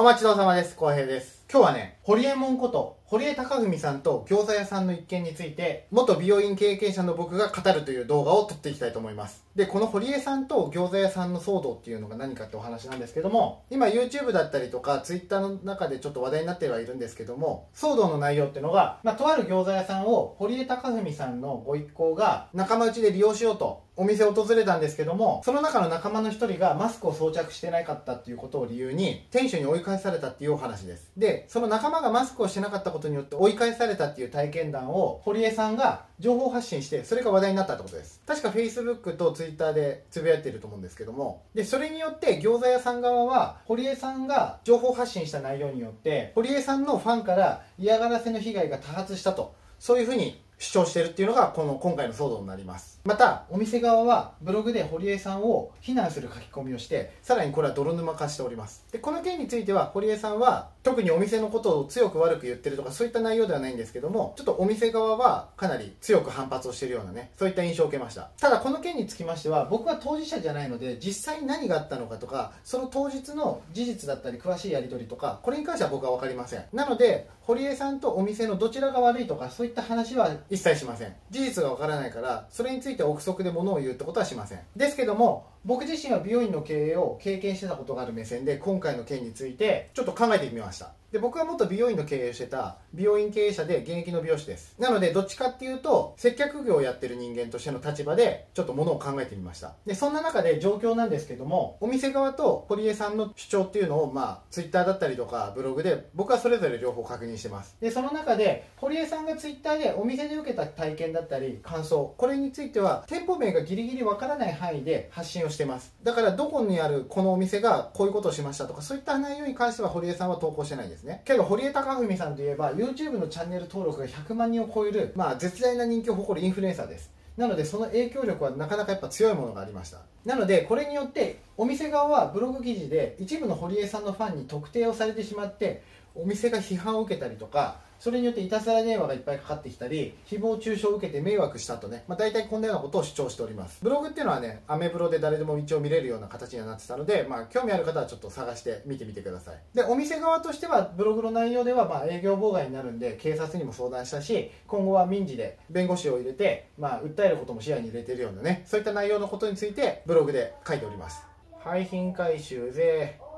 お待ちどうさまです。浩平です。今日はね、ホリエモンこと、堀江貴文さんと餃子屋さんの一件について、元美容院経験者の僕が語るという動画を撮っていきたいと思います。で、この堀江さんと餃子屋さんの騒動っていうのが何かってお話なんですけども、今 YouTube だったりとか Twitter の中でちょっと話題になってはいるんですけども、騒動の内容っていうのが、まあ、とある餃子屋さんを堀江貴文さんのご一行が仲間内で利用しようとお店を訪れたんですけども、その中の仲間の一人がマスクを装着してなかったっていうことを理由に、店主に追い返されたっていうお話です。で、その仲間がマスクをしてなかったことによって追い返されたっていう体験談を、堀江さんが情報発信して、それが話題になったってことです。確か Facebook と Twitter でつぶやいてると思うんですけども、で、それによって餃子屋さん側は、堀江さんが情報発信した内容によって、堀江さんのファンから嫌がらせの被害が多発したと、そういうふうに主張してるっていうのがこの今回の騒動になりますまたお店側はブログで堀江さんを非難する書き込みをしてさらにこれは泥沼化しておりますでこの件については堀江さんは特にお店のことを強く悪く言ってるとかそういった内容ではないんですけどもちょっとお店側はかなり強く反発をしているようなねそういった印象を受けました。ただこの件につきましては僕は当事者じゃないので実際に何があったのかとかその当日の事実だったり詳しいやり取りとかこれに関しては僕は分かりません。なので堀江さんとお店のどちらが悪いとかそういった話は一切しません。事実がわからないからそれについて憶測で物を言うってことはしません。ですけども僕自身は美容院の経営を経験してたことがある目線で今回の件についてちょっと考えてみました。で僕は元美容院の経営をしてた美容院経営者で現役の美容師です。なのでどっちかっていうと接客業をやってる人間としての立場でちょっと物を考えてみました。でそんな中で状況なんですけどもお店側と堀江さんの主張っていうのをまあ Twitter だったりとかブログで僕はそれぞれ両方確認してます。でその中で堀江さんが Twitter でお店で受けた体験だったり感想これについては店舗名がギリギリわからない範囲で発信をしてます。だからどこにあるこのお店がこういうことをしましたとかそういった内容に関しては堀江さんは投稿してないんですね。けど堀江貴文さんといえば YouTube のチャンネル登録が100万人を超える、まあ、絶大な人気を誇るインフルエンサーです。なのでその影響力はなかなかやっぱ強いものがありました。なのでこれによってお店側はブログ記事で一部の堀江さんのファンに特定をされてしまってお店が批判を受けたりとかそれによっていたずら電話がいっぱいかかってきたり誹謗中傷を受けて迷惑したとね、まあ、大体こんなようなことを主張しております。ブログっていうのはねアメブロで誰でも一応見れるような形にはなってたので、まあ、興味ある方はちょっと探して見てみてください。でお店側としてはブログの内容ではま営業妨害になるんで警察にも相談したし今後は民事で弁護士を入れて、まあ、訴えることも視野に入れてるようなねそういった内容のことについてブログで書いております。廃品回収税。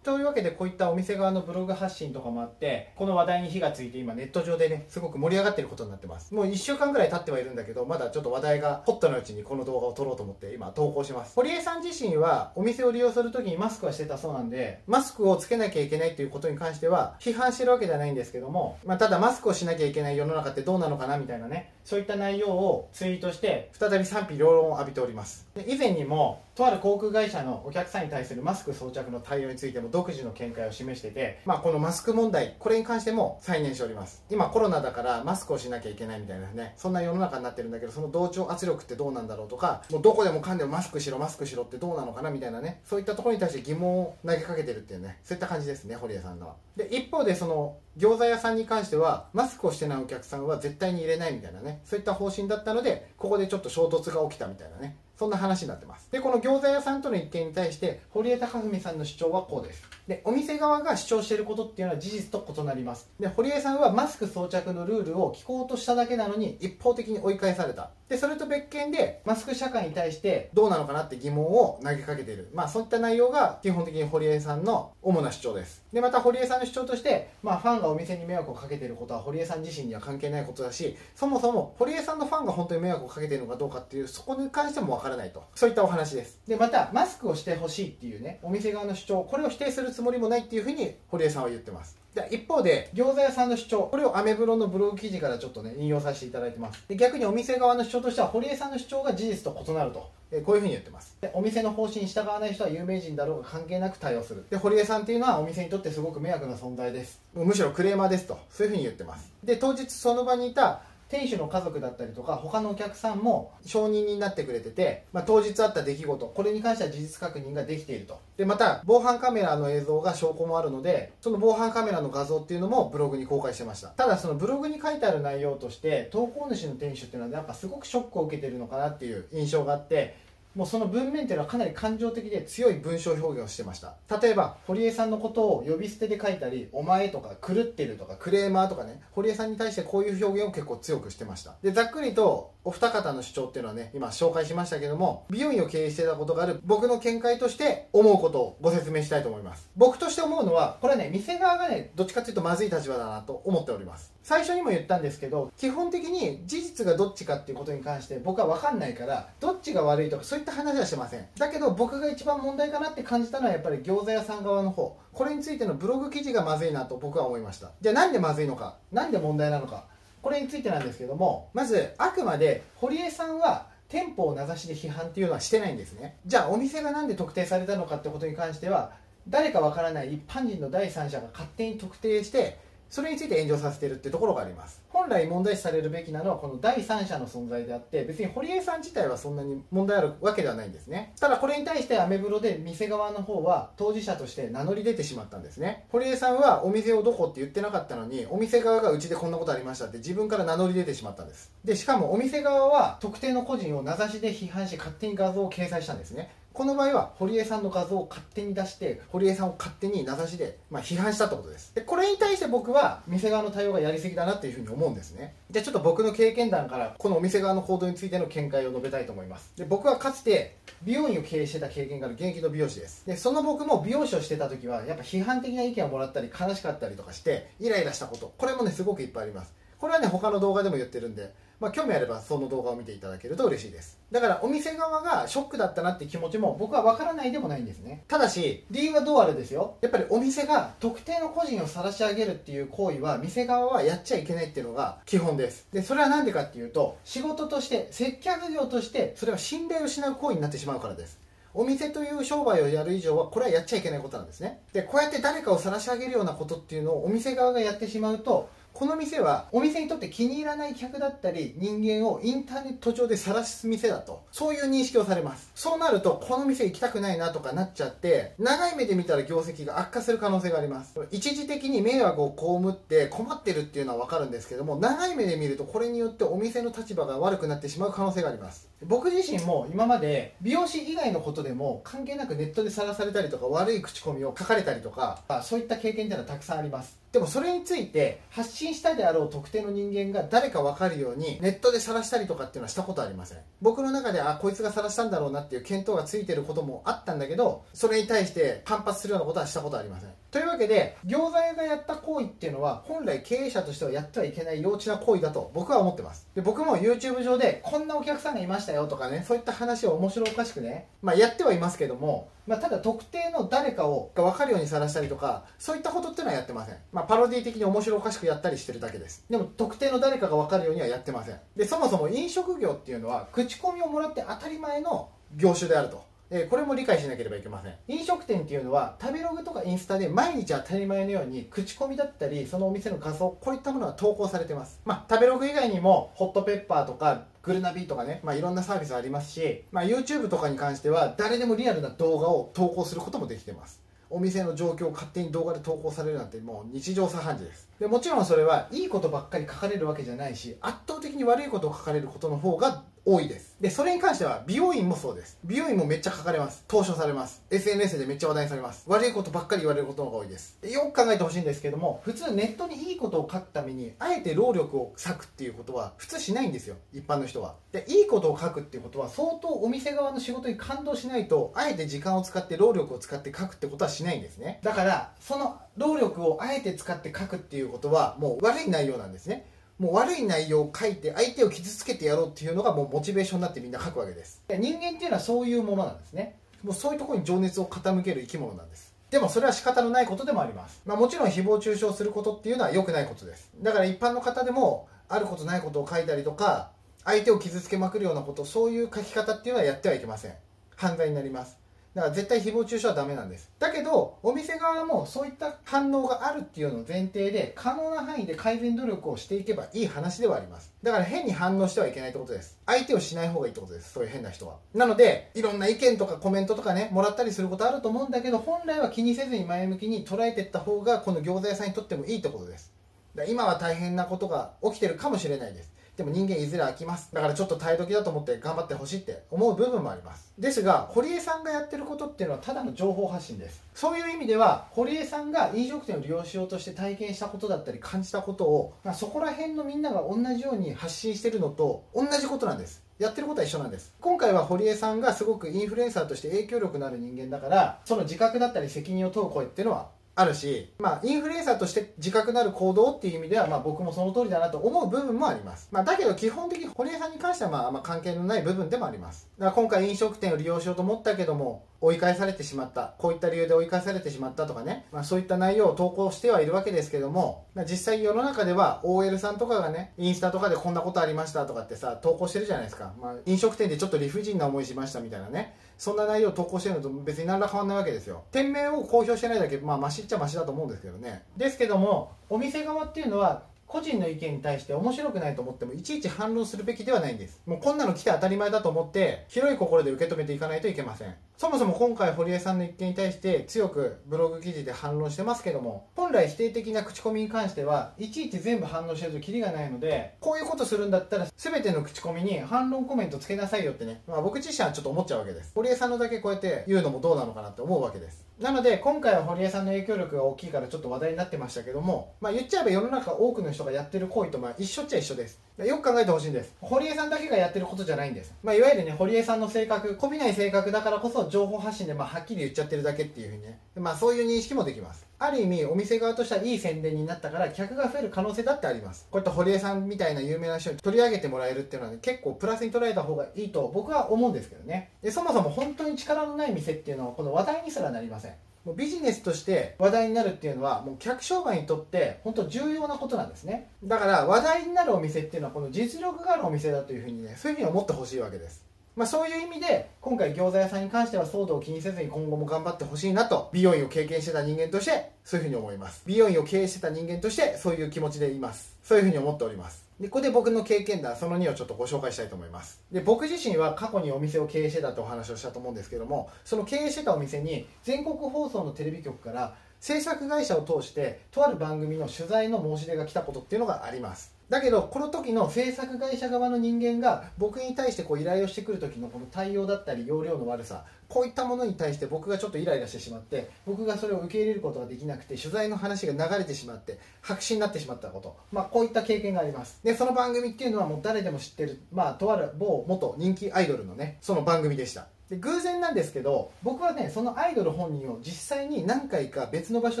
というわけでこういったお店側のブログ発信とかもあってこの話題に火がついて今ネット上でねすごく盛り上がってることになってます。もう1週間ぐらい経ってはいるんだけどまだちょっと話題がホットなうちにこの動画を撮ろうと思って今投稿します。堀江さん自身はお店を利用する時にマスクはしてたそうなんでマスクをつけなきゃいけないということに関しては批判してるわけじゃないんですけども、まあ、ただマスクをしなきゃいけない世の中ってどうなのかなみたいなねそういった内容をツイートして再び賛否両論を浴びております。以前にもとある航空会社のお客さんに対するマスク装着の対応についても独自の見解を示してて、まあ、このマスク問題これに関しても再燃しております。今コロナだからマスクをしなきゃいけないみたいなねそんな世の中になってるんだけどその同調圧力ってどうなんだろうとかもうどこでもかんでもマスクしろマスクしろってどうなのかなみたいなねそういったところに対して疑問を投げかけてるっていうねそういった感じですね堀江さんのは。で一方でその餃子屋さんに関してはマスクをしてないお客さんは絶対に入れないみたいなねそういった方針だったのでここでちょっと衝突が起きたみたいなね。そんな話になってます。でこの餃子屋さんとの一件に対して堀江貴文さんの主張はこうです。でお店側が主張していることっていうのは事実と異なります。で堀江さんはマスク装着のルールを聞こうとしただけなのに一方的に追い返された。でそれと別件でマスク社会に対してどうなのかなって疑問を投げかけている。まあそういった内容が基本的に堀江さんの主な主張です。でまた堀江さんの主張として、まあ、ファンがお店に迷惑をかけていることは堀江さん自身には関係ないことだしそもそも堀江さんのファンが本当に迷惑をかけているのかどうかっていうそこに関してもわからないと。そういったお話です。でまたマスクをしてほしいっていうねお店側の主張これを否定するつもりもないっていうふうに堀江さんは言ってます。で一方で餃子屋さんの主張これをアメブロのブログ記事からちょっとね引用させていただいてます。で逆にお店側の主張としては堀江さんの主張が事実と異なるとえこういうふうに言ってます。でお店の方針に従わない人は有名人だろうが関係なく対応する。で堀江さんっていうのはお店にとってすごく迷惑な存在です。むしろクレーマーですとそういうふうに言ってます。で当日その場にいた店主の家族だったりとか他のお客さんも承認になってくれてて、まあ、当日あった出来事これに関しては事実確認ができていると。でまた防犯カメラの映像が証拠もあるのでその防犯カメラの画像っていうのもブログに公開してました。ただそのブログに書いてある内容として投稿主の店主っていうのはやっぱすごくショックを受けてるのかなっていう印象があってもうその文面っていうのはかなり感情的で強い文章表現をしてました。例えば堀江さんのことを呼び捨てで書いたり「お前」とか「狂ってる」とか「クレーマー」とかね堀江さんに対してこういう表現を結構強くしてました。でざっくりとお二方の主張っていうのはね今紹介しましたけども美容院を経営してたことがある僕の見解として思うことをご説明したいと思います。僕として思うのはこれはね店側がねどっちかっていうとまずい立場だなと思っております。最初にも言ったんですけど基本的に事実がどっちかっていうことに関して僕は分かんないからどっちが悪いとかそういった話はしてません。だけど僕が一番問題かなって感じたのはやっぱり餃子屋さん側の方。これについてのブログ記事がまずいなと僕は思いました。じゃあなんでまずいのか？なんで問題なのか？これについてなんですけどもまずあくまで堀江さんは店舗を名指しで批判っていうのはしてないんですね。じゃあお店が何で特定されたのかってことに関しては誰かわからない一般人の第三者が勝手に特定してそれについて炎上させてるってところがあります。本来問題視されるべきなのはこの第三者の存在であって別に堀江さん自体はそんなに問題あるわけではないんですね。ただこれに対してアメブロで店側の方は当事者として名乗り出てしまったんですね。堀江さんはお店をどこって言ってなかったのにお店側がうちでこんなことありましたって自分から名乗り出てしまったんです。でしかもお店側は特定の個人を名指しで批判し勝手に画像を掲載したんですね。この場合は堀江さんの画像を勝手に出して堀江さんを勝手に名指しで、まあ、批判したってことです。でこれに対して僕は店側の対応がやりすぎだなっていうふうに思うんですね。じゃあちょっと僕の経験談からこのお店側の行動についての見解を述べたいと思います。で僕はかつて美容院を経営してた経験がある現役の美容師です。でその僕も美容師をしてた時はやっぱ批判的な意見をもらったり悲しかったりとかしてイライラしたこと。これもねすごくいっぱいあります。これはね他の動画でも言ってるんでまあ、興味あればその動画を見ていただけると嬉しいです。だからお店側がショックだったなって気持ちも僕は分からないでもないんですね。ただし理由はどうあれですよ。やっぱりお店が特定の個人を晒し上げるっていう行為は店側はやっちゃいけないっていうのが基本です。でそれは何でかっていうと仕事として接客業としてそれは信頼を失う行為になってしまうからです。お店という商売をやる以上はこれはやっちゃいけないことなんですね。でこうやって誰かを晒し上げるようなことっていうのをお店側がやってしまうとこの店はお店にとって気に入らない客だったり人間をインターネット上で晒す店だと。そういう認識をされます。そうなるとこの店行きたくないなとかなっちゃって長い目で見たら業績が悪化する可能性があります。一時的に迷惑を被って困ってるっていうのは分かるんですけども長い目で見るとこれによってお店の立場が悪くなってしまう可能性があります。僕自身も今まで美容師以外のことでも関係なくネットでさらされたりとか悪い口コミを書かれたりとかそういった経験っていうのはたくさんあります。でもそれについて発信したであろう特定の人間が誰か分かるようにネットで晒したりとかっていうのはしたことありません。僕の中であこいつが晒したんだろうなっていう見当がついてることもあったんだけどそれに対して反発するようなことはしたことありません。というわけで餃子屋がやった行為っていうのは本来経営者としてはやってはいけない幼稚な行為だと僕は思ってます。で僕も YouTube 上でこんなお客さんがいましたよとかねそういった話を面白おかしくね、まあ、やってはいますけどもまあ、ただ特定の誰かをが分かるようにさらしたりとかそういったことっていうのはやってません、まあ、パロディ的に面白おかしくやったりしてるだけです。でも特定の誰かが分かるようにはやってません。でそもそも飲食業っていうのは口コミをもらって当たり前の業種であると。えこれも理解しなければいけません。飲食店っていうのは食べログとかインスタで毎日当たり前のように口コミだったりそのお店の画像こういったものが投稿されてます。まあ食べログ以外にもホットペッパーとかグルナビとかね、まあ、いろんなサービスありますし、まあ、YouTube とかに関しては誰でもリアルな動画を投稿することもできてます。お店の状況を勝手に動画で投稿されるなんてもう日常茶飯事です。でもちろんそれはいいことばっかり書かれるわけじゃないし圧倒的に悪いことを書かれることの方が多いです。でそれに関しては美容院もそうです。美容院もめっちゃ書かれます。投書されます。SNS でめっちゃ話題にされます。悪いことばっかり言われることの方が多いです。よく考えてほしいんですけども普通ネットにいいことを書くためにあえて労力を割くっていうことは普通しないんですよ。一般の人は。でいいことを書くっていうことは相当お店側の仕事に感動しないとあえて時間を使って労力を使って書くってことはしないんですね。だからその労力をあえて使って書くっていうことはもう悪い内容なんですね。もう悪い内容を書いて相手を傷つけてやろうっていうのがもうモチベーションになってみんな書くわけです。人間っていうのはそういうものなんですね。もうそういうところに情熱を傾ける生き物なんです。でもそれは仕方のないことでもあります、まあ、もちろん誹謗中傷することっていうのは良くないことです。だから一般の方でもあることないことを書いたりとか相手を傷つけまくるようなことそういう書き方っていうのはやってはいけません。犯罪になります。だから絶対誹謗中傷はダメなんです。だけどお店側もそういった反応があるっていうのを前提で可能な範囲で改善努力をしていけばいい話ではあります。だから変に反応してはいけないってことです。相手をしない方がいいってことです。そういう変な人は。なのでいろんな意見とかコメントとかねもらったりすることあると思うんだけど本来は気にせずに前向きに捉えていった方がこの餃子屋さんにとってもいいってことです。だ今は大変なことが起きてるかもしれないです。でも人間いずれ飽きます。だからちょっと耐え時だと思って頑張ってほしいって思う部分もあります。ですが堀江さんがやってることっていうのはただの情報発信です。そういう意味では堀江さんが飲食店を利用しようとして体験したことだったり感じたことを、まあ、そこら辺のみんなが同じように発信してるのと同じことなんです。やってることは一緒なんです。今回は堀江さんがすごくインフルエンサーとして影響力のある人間だからその自覚だったり責任を問う声っていうのはあるし、まあ、インフルエンサーとして自覚のある行動っていう意味では、まあ、僕もその通りだなと思う部分もあります。まあ、だけど、基本的に堀江さんに関しては、まあ、まあ、関係のない部分でもあります。だから今回飲食店を利用しようと思ったけども、追い返されてしまった。こういった理由で追い返されてしまったとかね、まあ、そういった内容を投稿してはいるわけですけども、まあ、実際世の中では OL さんとかがね、インスタとかでこんなことありましたとかってさ、投稿してるじゃないですか。まあ、飲食店でちょっと理不尽な思いしましたみたいなね。そんな内容を投稿してるのと別に何ら変わんないわけですよ。店名を公表してないだけまあマシっちゃマシだと思うんですけどね。ですけどもお店側っていうのは個人の意見に対して面白くないと思ってもいちいち反論するべきではないんです。もうこんなの来て当たり前だと思って広い心で受け止めていかないといけません。そもそも今回堀江さんの一件に対して強くブログ記事で反論してますけども本来否定的な口コミに関してはいちいち全部反応してるとキリがないのでこういうことするんだったら全ての口コミに反論コメントつけなさいよってね、まあ、僕自身はちょっと思っちゃうわけです。堀江さんのだけこうやって言うのもどうなのかなって思うわけです。なので今回は堀江さんの影響力が大きいからちょっと話題になってましたけども、まあ、言っちゃえば世の中多くの人がやってる行為とまあ一緒っちゃ一緒です。よく考えてほしいんです。堀江さんだけがやってることじゃないんです、まあ、いわゆるね堀江さんの性格こびない性格だからこそ情報発信でまあはっきり言っちゃってるだけっていうふうにね、まあ、そういう認識もできます。ある意味お店側としてはいい宣伝になったから客が増える可能性だってあります。こういった堀江さんみたいな有名な人に取り上げてもらえるっていうのは、ね、結構プラスに捉えた方がいいと僕は思うんですけどね。でそもそも本当に力のない店っていうのはこの話題にすらなりません。もうビジネスとして話題になるっていうのはもう客商売にとって本当重要なことなんですね。だから話題になるお店っていうのはこの実力があるお店だというふうにねそういうふうに思ってほしいわけです。まあ、そういう意味で今回餃子屋さんに関しては騒動を気にせずに今後も頑張ってほしいなと美容院を経験してた人間としてそういうふうに思います。美容院を経営してた人間としてそういう気持ちでいます。そういうふうに思っております。でここで僕の経験談その2をちょっとご紹介したいと思います。で僕自身は過去にお店を経営してたってお話をしたと思うんですけどもその経営してたお店に全国放送のテレビ局から制作会社を通してとある番組の取材の申し出が来たことっていうのがあります。だけどこの時の制作会社側の人間が僕に対してこう依頼をしてくる時のこの対応だったり容量の悪さこういったものに対して僕がちょっとイライラしてしまって僕がそれを受け入れることができなくて取材の話が流れてしまって白紙になってしまったこと、まあ、こういった経験があります。でその番組っていうのはもう誰でも知ってる、まあ、とある某元人気アイドルのねその番組でした。で偶然なんですけど僕はねそのアイドル本人を実際に何回か別の場所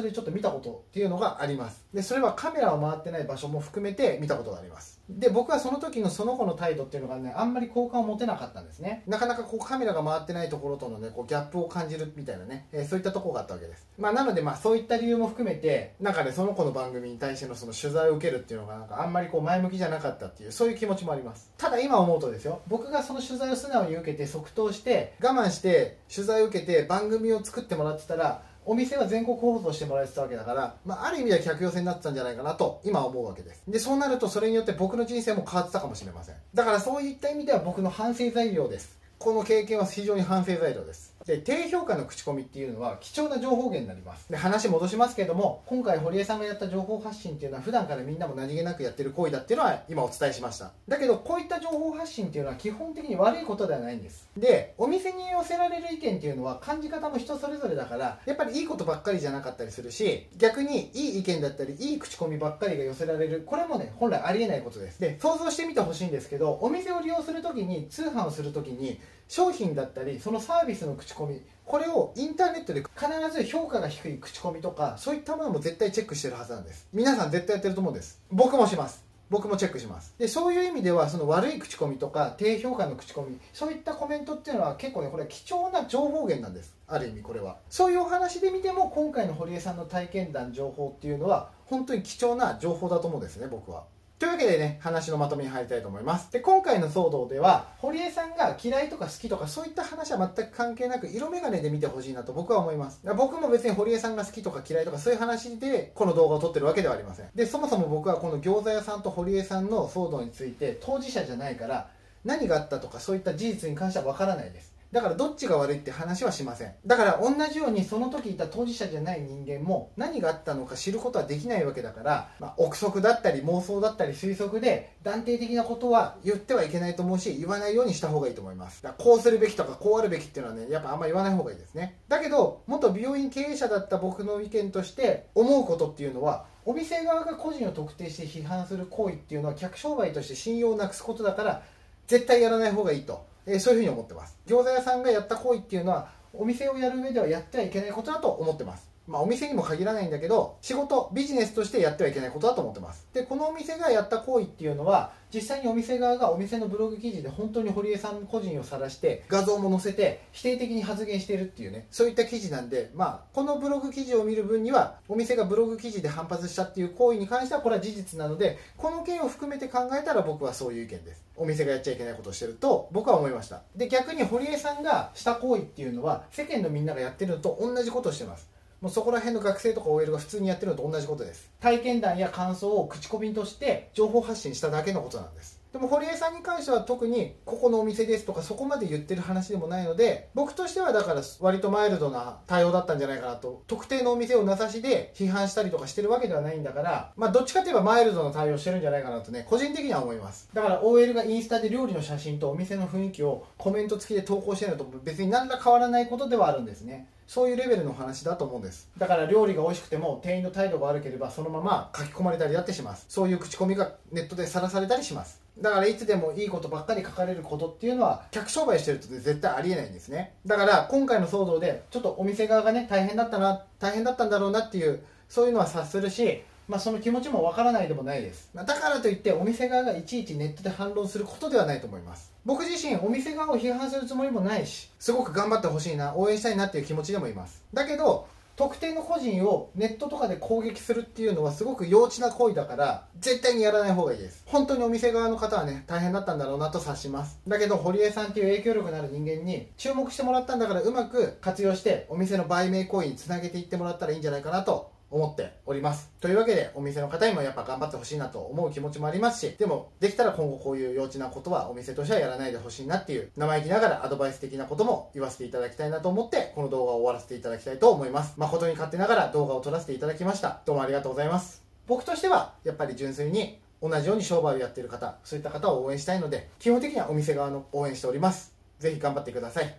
でちょっと見たことっていうのがあります。でそれはカメラを回ってない場所も含めて見たことがあります。で僕はその時のその子の態度っていうのがねあんまり好感を持てなかったんですね。なかなかこうカメラが回ってないところとのねこうギャップを感じるみたいなね、えー、そういったとこがあったわけです。まあなのでまあそういった理由も含めてなんかねその子の番組に対してのその取材を受けるっていうのがなんかあんまりこう前向きじゃなかったっていうそういう気持ちもあります。ただ今思うとですよ。僕がその取材を素直に受けて即答して我慢して取材を受けて番組を作ってもらってたらお店は全国放送してもらえてたわけだから、まあ、ある意味では客寄せになってたんじゃないかなと今思うわけです。でそうなるとそれによって僕の人生も変わってたかもしれません。だからそういった意味では僕の反省材料です。この経験は非常に反省材料です。で低評価の口コミっていうのは貴重な情報源になります。で話戻しますけども今回堀江さんがやった情報発信っていうのは普段からみんなも何気なくやってる行為だっていうのは今お伝えしました。だけどこういった情報発信っていうのは基本的に悪いことではないんです。でお店に寄せられる意見っていうのは感じ方も人それぞれだからやっぱりいいことばっかりじゃなかったりするし逆にいい意見だったりいい口コミばっかりが寄せられるこれもね本来ありえないことです。で想像してみてほしいんですけどお店を利用するときに通販をするときに商品だったりそのサービスの口コミ。これをインターネットで必ず評価が低い口コミとかそういったものも絶対チェックしてるはずなんです。皆さん絶対やってると思うんです。僕もします。僕もチェックします。でそういう意味ではその悪い口コミとか低評価の口コミそういったコメントっていうのは結構ねこれは貴重な情報源なんです。ある意味これは。そういうお話で見ても今回の堀江さんの体験談情報っていうのは本当に貴重な情報だと思うんですね僕は。というわけでね、話のまとめに入りたいと思います。で、今回の騒動では、堀江さんが嫌いとか好きとかそういった話は全く関係なく、色眼鏡で見てほしいなと僕は思います。僕も別に堀江さんが好きとか嫌いとかそういう話で、この動画を撮ってるわけではありません。で、そもそも僕はこの餃子屋さんと堀江さんの騒動について当事者じゃないから、何があったとかそういった事実に関してはわからないです。だからどっちが悪いって話はしません。だから同じようにその時いた当事者じゃない人間も何があったのか知ることはできないわけだから、まあ、憶測だったり妄想だったり推測で断定的なことは言ってはいけないと思うし言わないようにした方がいいと思います。だこうするべきとかこうあるべきっていうのはねやっぱあんま言わない方がいいですね。だけど元美容院経営者だった僕の意見として思うことっていうのはお店側が個人を特定して批判する行為っていうのは客商売として信用をなくすことだから絶対やらない方がいいと、えー、そういうふうに思ってます。餃子屋さんがやった行為っていうのはお店をやる上ではやってはいけないことだと思ってます。まあ、お店にも限らないんだけど仕事ビジネスとしてやってはいけないことだと思ってます。でこのお店がやった行為っていうのは実際にお店側がお店のブログ記事で本当に堀江さん個人を晒して画像も載せて否定的に発言してるっていうねそういった記事なんでまあこのブログ記事を見る分にはお店がブログ記事で反発したっていう行為に関してはこれは事実なのでこの件を含めて考えたら僕はそういう意見です。お店がやっちゃいけないことをしてると僕は思いました。で逆に堀江さんがした行為っていうのは世間のみんながやってるのと同じことをしてます。もうそこら辺の学生とか OL が普通にやってるのと同じことです。体験談や感想を口コミとして情報発信しただけのことなんです。でも堀江さんに関しては特にここのお店ですとかそこまで言ってる話でもないので僕としてはだから割とマイルドな対応だったんじゃないかなと特定のお店を名指しで批判したりとかしてるわけではないんだからまあどっちかといえばマイルドな対応してるんじゃないかなとね個人的には思います。だから OL がインスタで料理の写真とお店の雰囲気をコメント付きで投稿してるのと別に何ら変わらないことではあるんですね。そういうレベルの話だと思うんです。だから料理が美味しくても店員の態度が悪ければそのまま書き込まれたりだってします。そういう口コミがネットでさらされたりします。だからいつでもいいことばっかり書かれることっていうのは客商売してると絶対ありえないんですね。だから今回の騒動でちょっとお店側がね大変だったな大変だったんだろうなっていうそういうのは察するしまあ、その気持ちもわからないでもないです、まあ、だからといってお店側がいちいちネットで反論することではないと思います。僕自身お店側を批判するつもりもないしすごく頑張ってほしいな応援したいなっていう気持ちでもいます。だけど特定の個人をネットとかで攻撃するっていうのはすごく幼稚な行為だから絶対にやらない方がいいです。本当にお店側の方はね大変だったんだろうなと察します。だけど堀江さんっていう影響力のある人間に注目してもらったんだからうまく活用してお店の売名行為につなげていってもらったらいいんじゃないかなと思っております。というわけでお店の方にもやっぱ頑張ってほしいなと思う気持ちもありますしでもできたら今後こういう幼稚なことはお店としてはやらないでほしいなっていう生意気ながらアドバイス的なことも言わせていただきたいなと思ってこの動画を終わらせていただきたいと思います誠に勝手ながら動画を撮らせていただきました。どうもありがとうございます。僕としてはやっぱり純粋に同じように商売をやってる方そういった方を応援したいので基本的にはお店側の応援しております。ぜひ頑張ってください。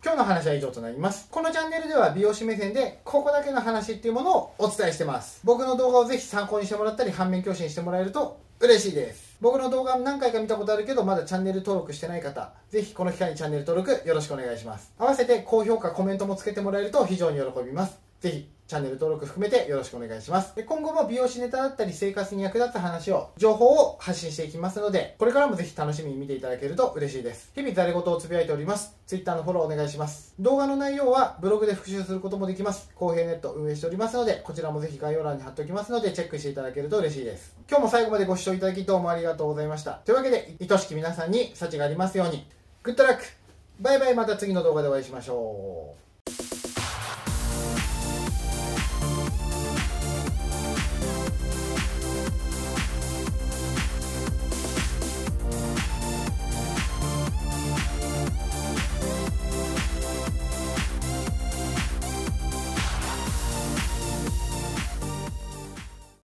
今日の話は以上となります。このチャンネルでは美容師目線でここだけの話っていうものをお伝えしてます。僕の動画をぜひ参考にしてもらったり反面教師にしてもらえると嬉しいです。僕の動画何回か見たことあるけどまだチャンネル登録してない方、ぜひこの機会にチャンネル登録よろしくお願いします。合わせて高評価、コメントもつけてもらえると非常に喜びます。ぜひチャンネル登録含めてよろしくお願いします。で今後も美容師ネタだったり生活に役立つ話を、情報を発信していきますので、これからもぜひ楽しみに見ていただけると嬉しいです。日々ざれ言をつぶやいております。Twitter のフォローお願いします。動画の内容はブログで復習することもできます。公平ネット運営しておりますので、こちらもぜひ概要欄に貼っておきますので、チェックしていただけると嬉しいです。今日も最後までご視聴いただきどうもありがとうございました。というわけで、愛しき皆さんに幸がありますように。グッドラックバイバイまた次の動画でお会いしましょう。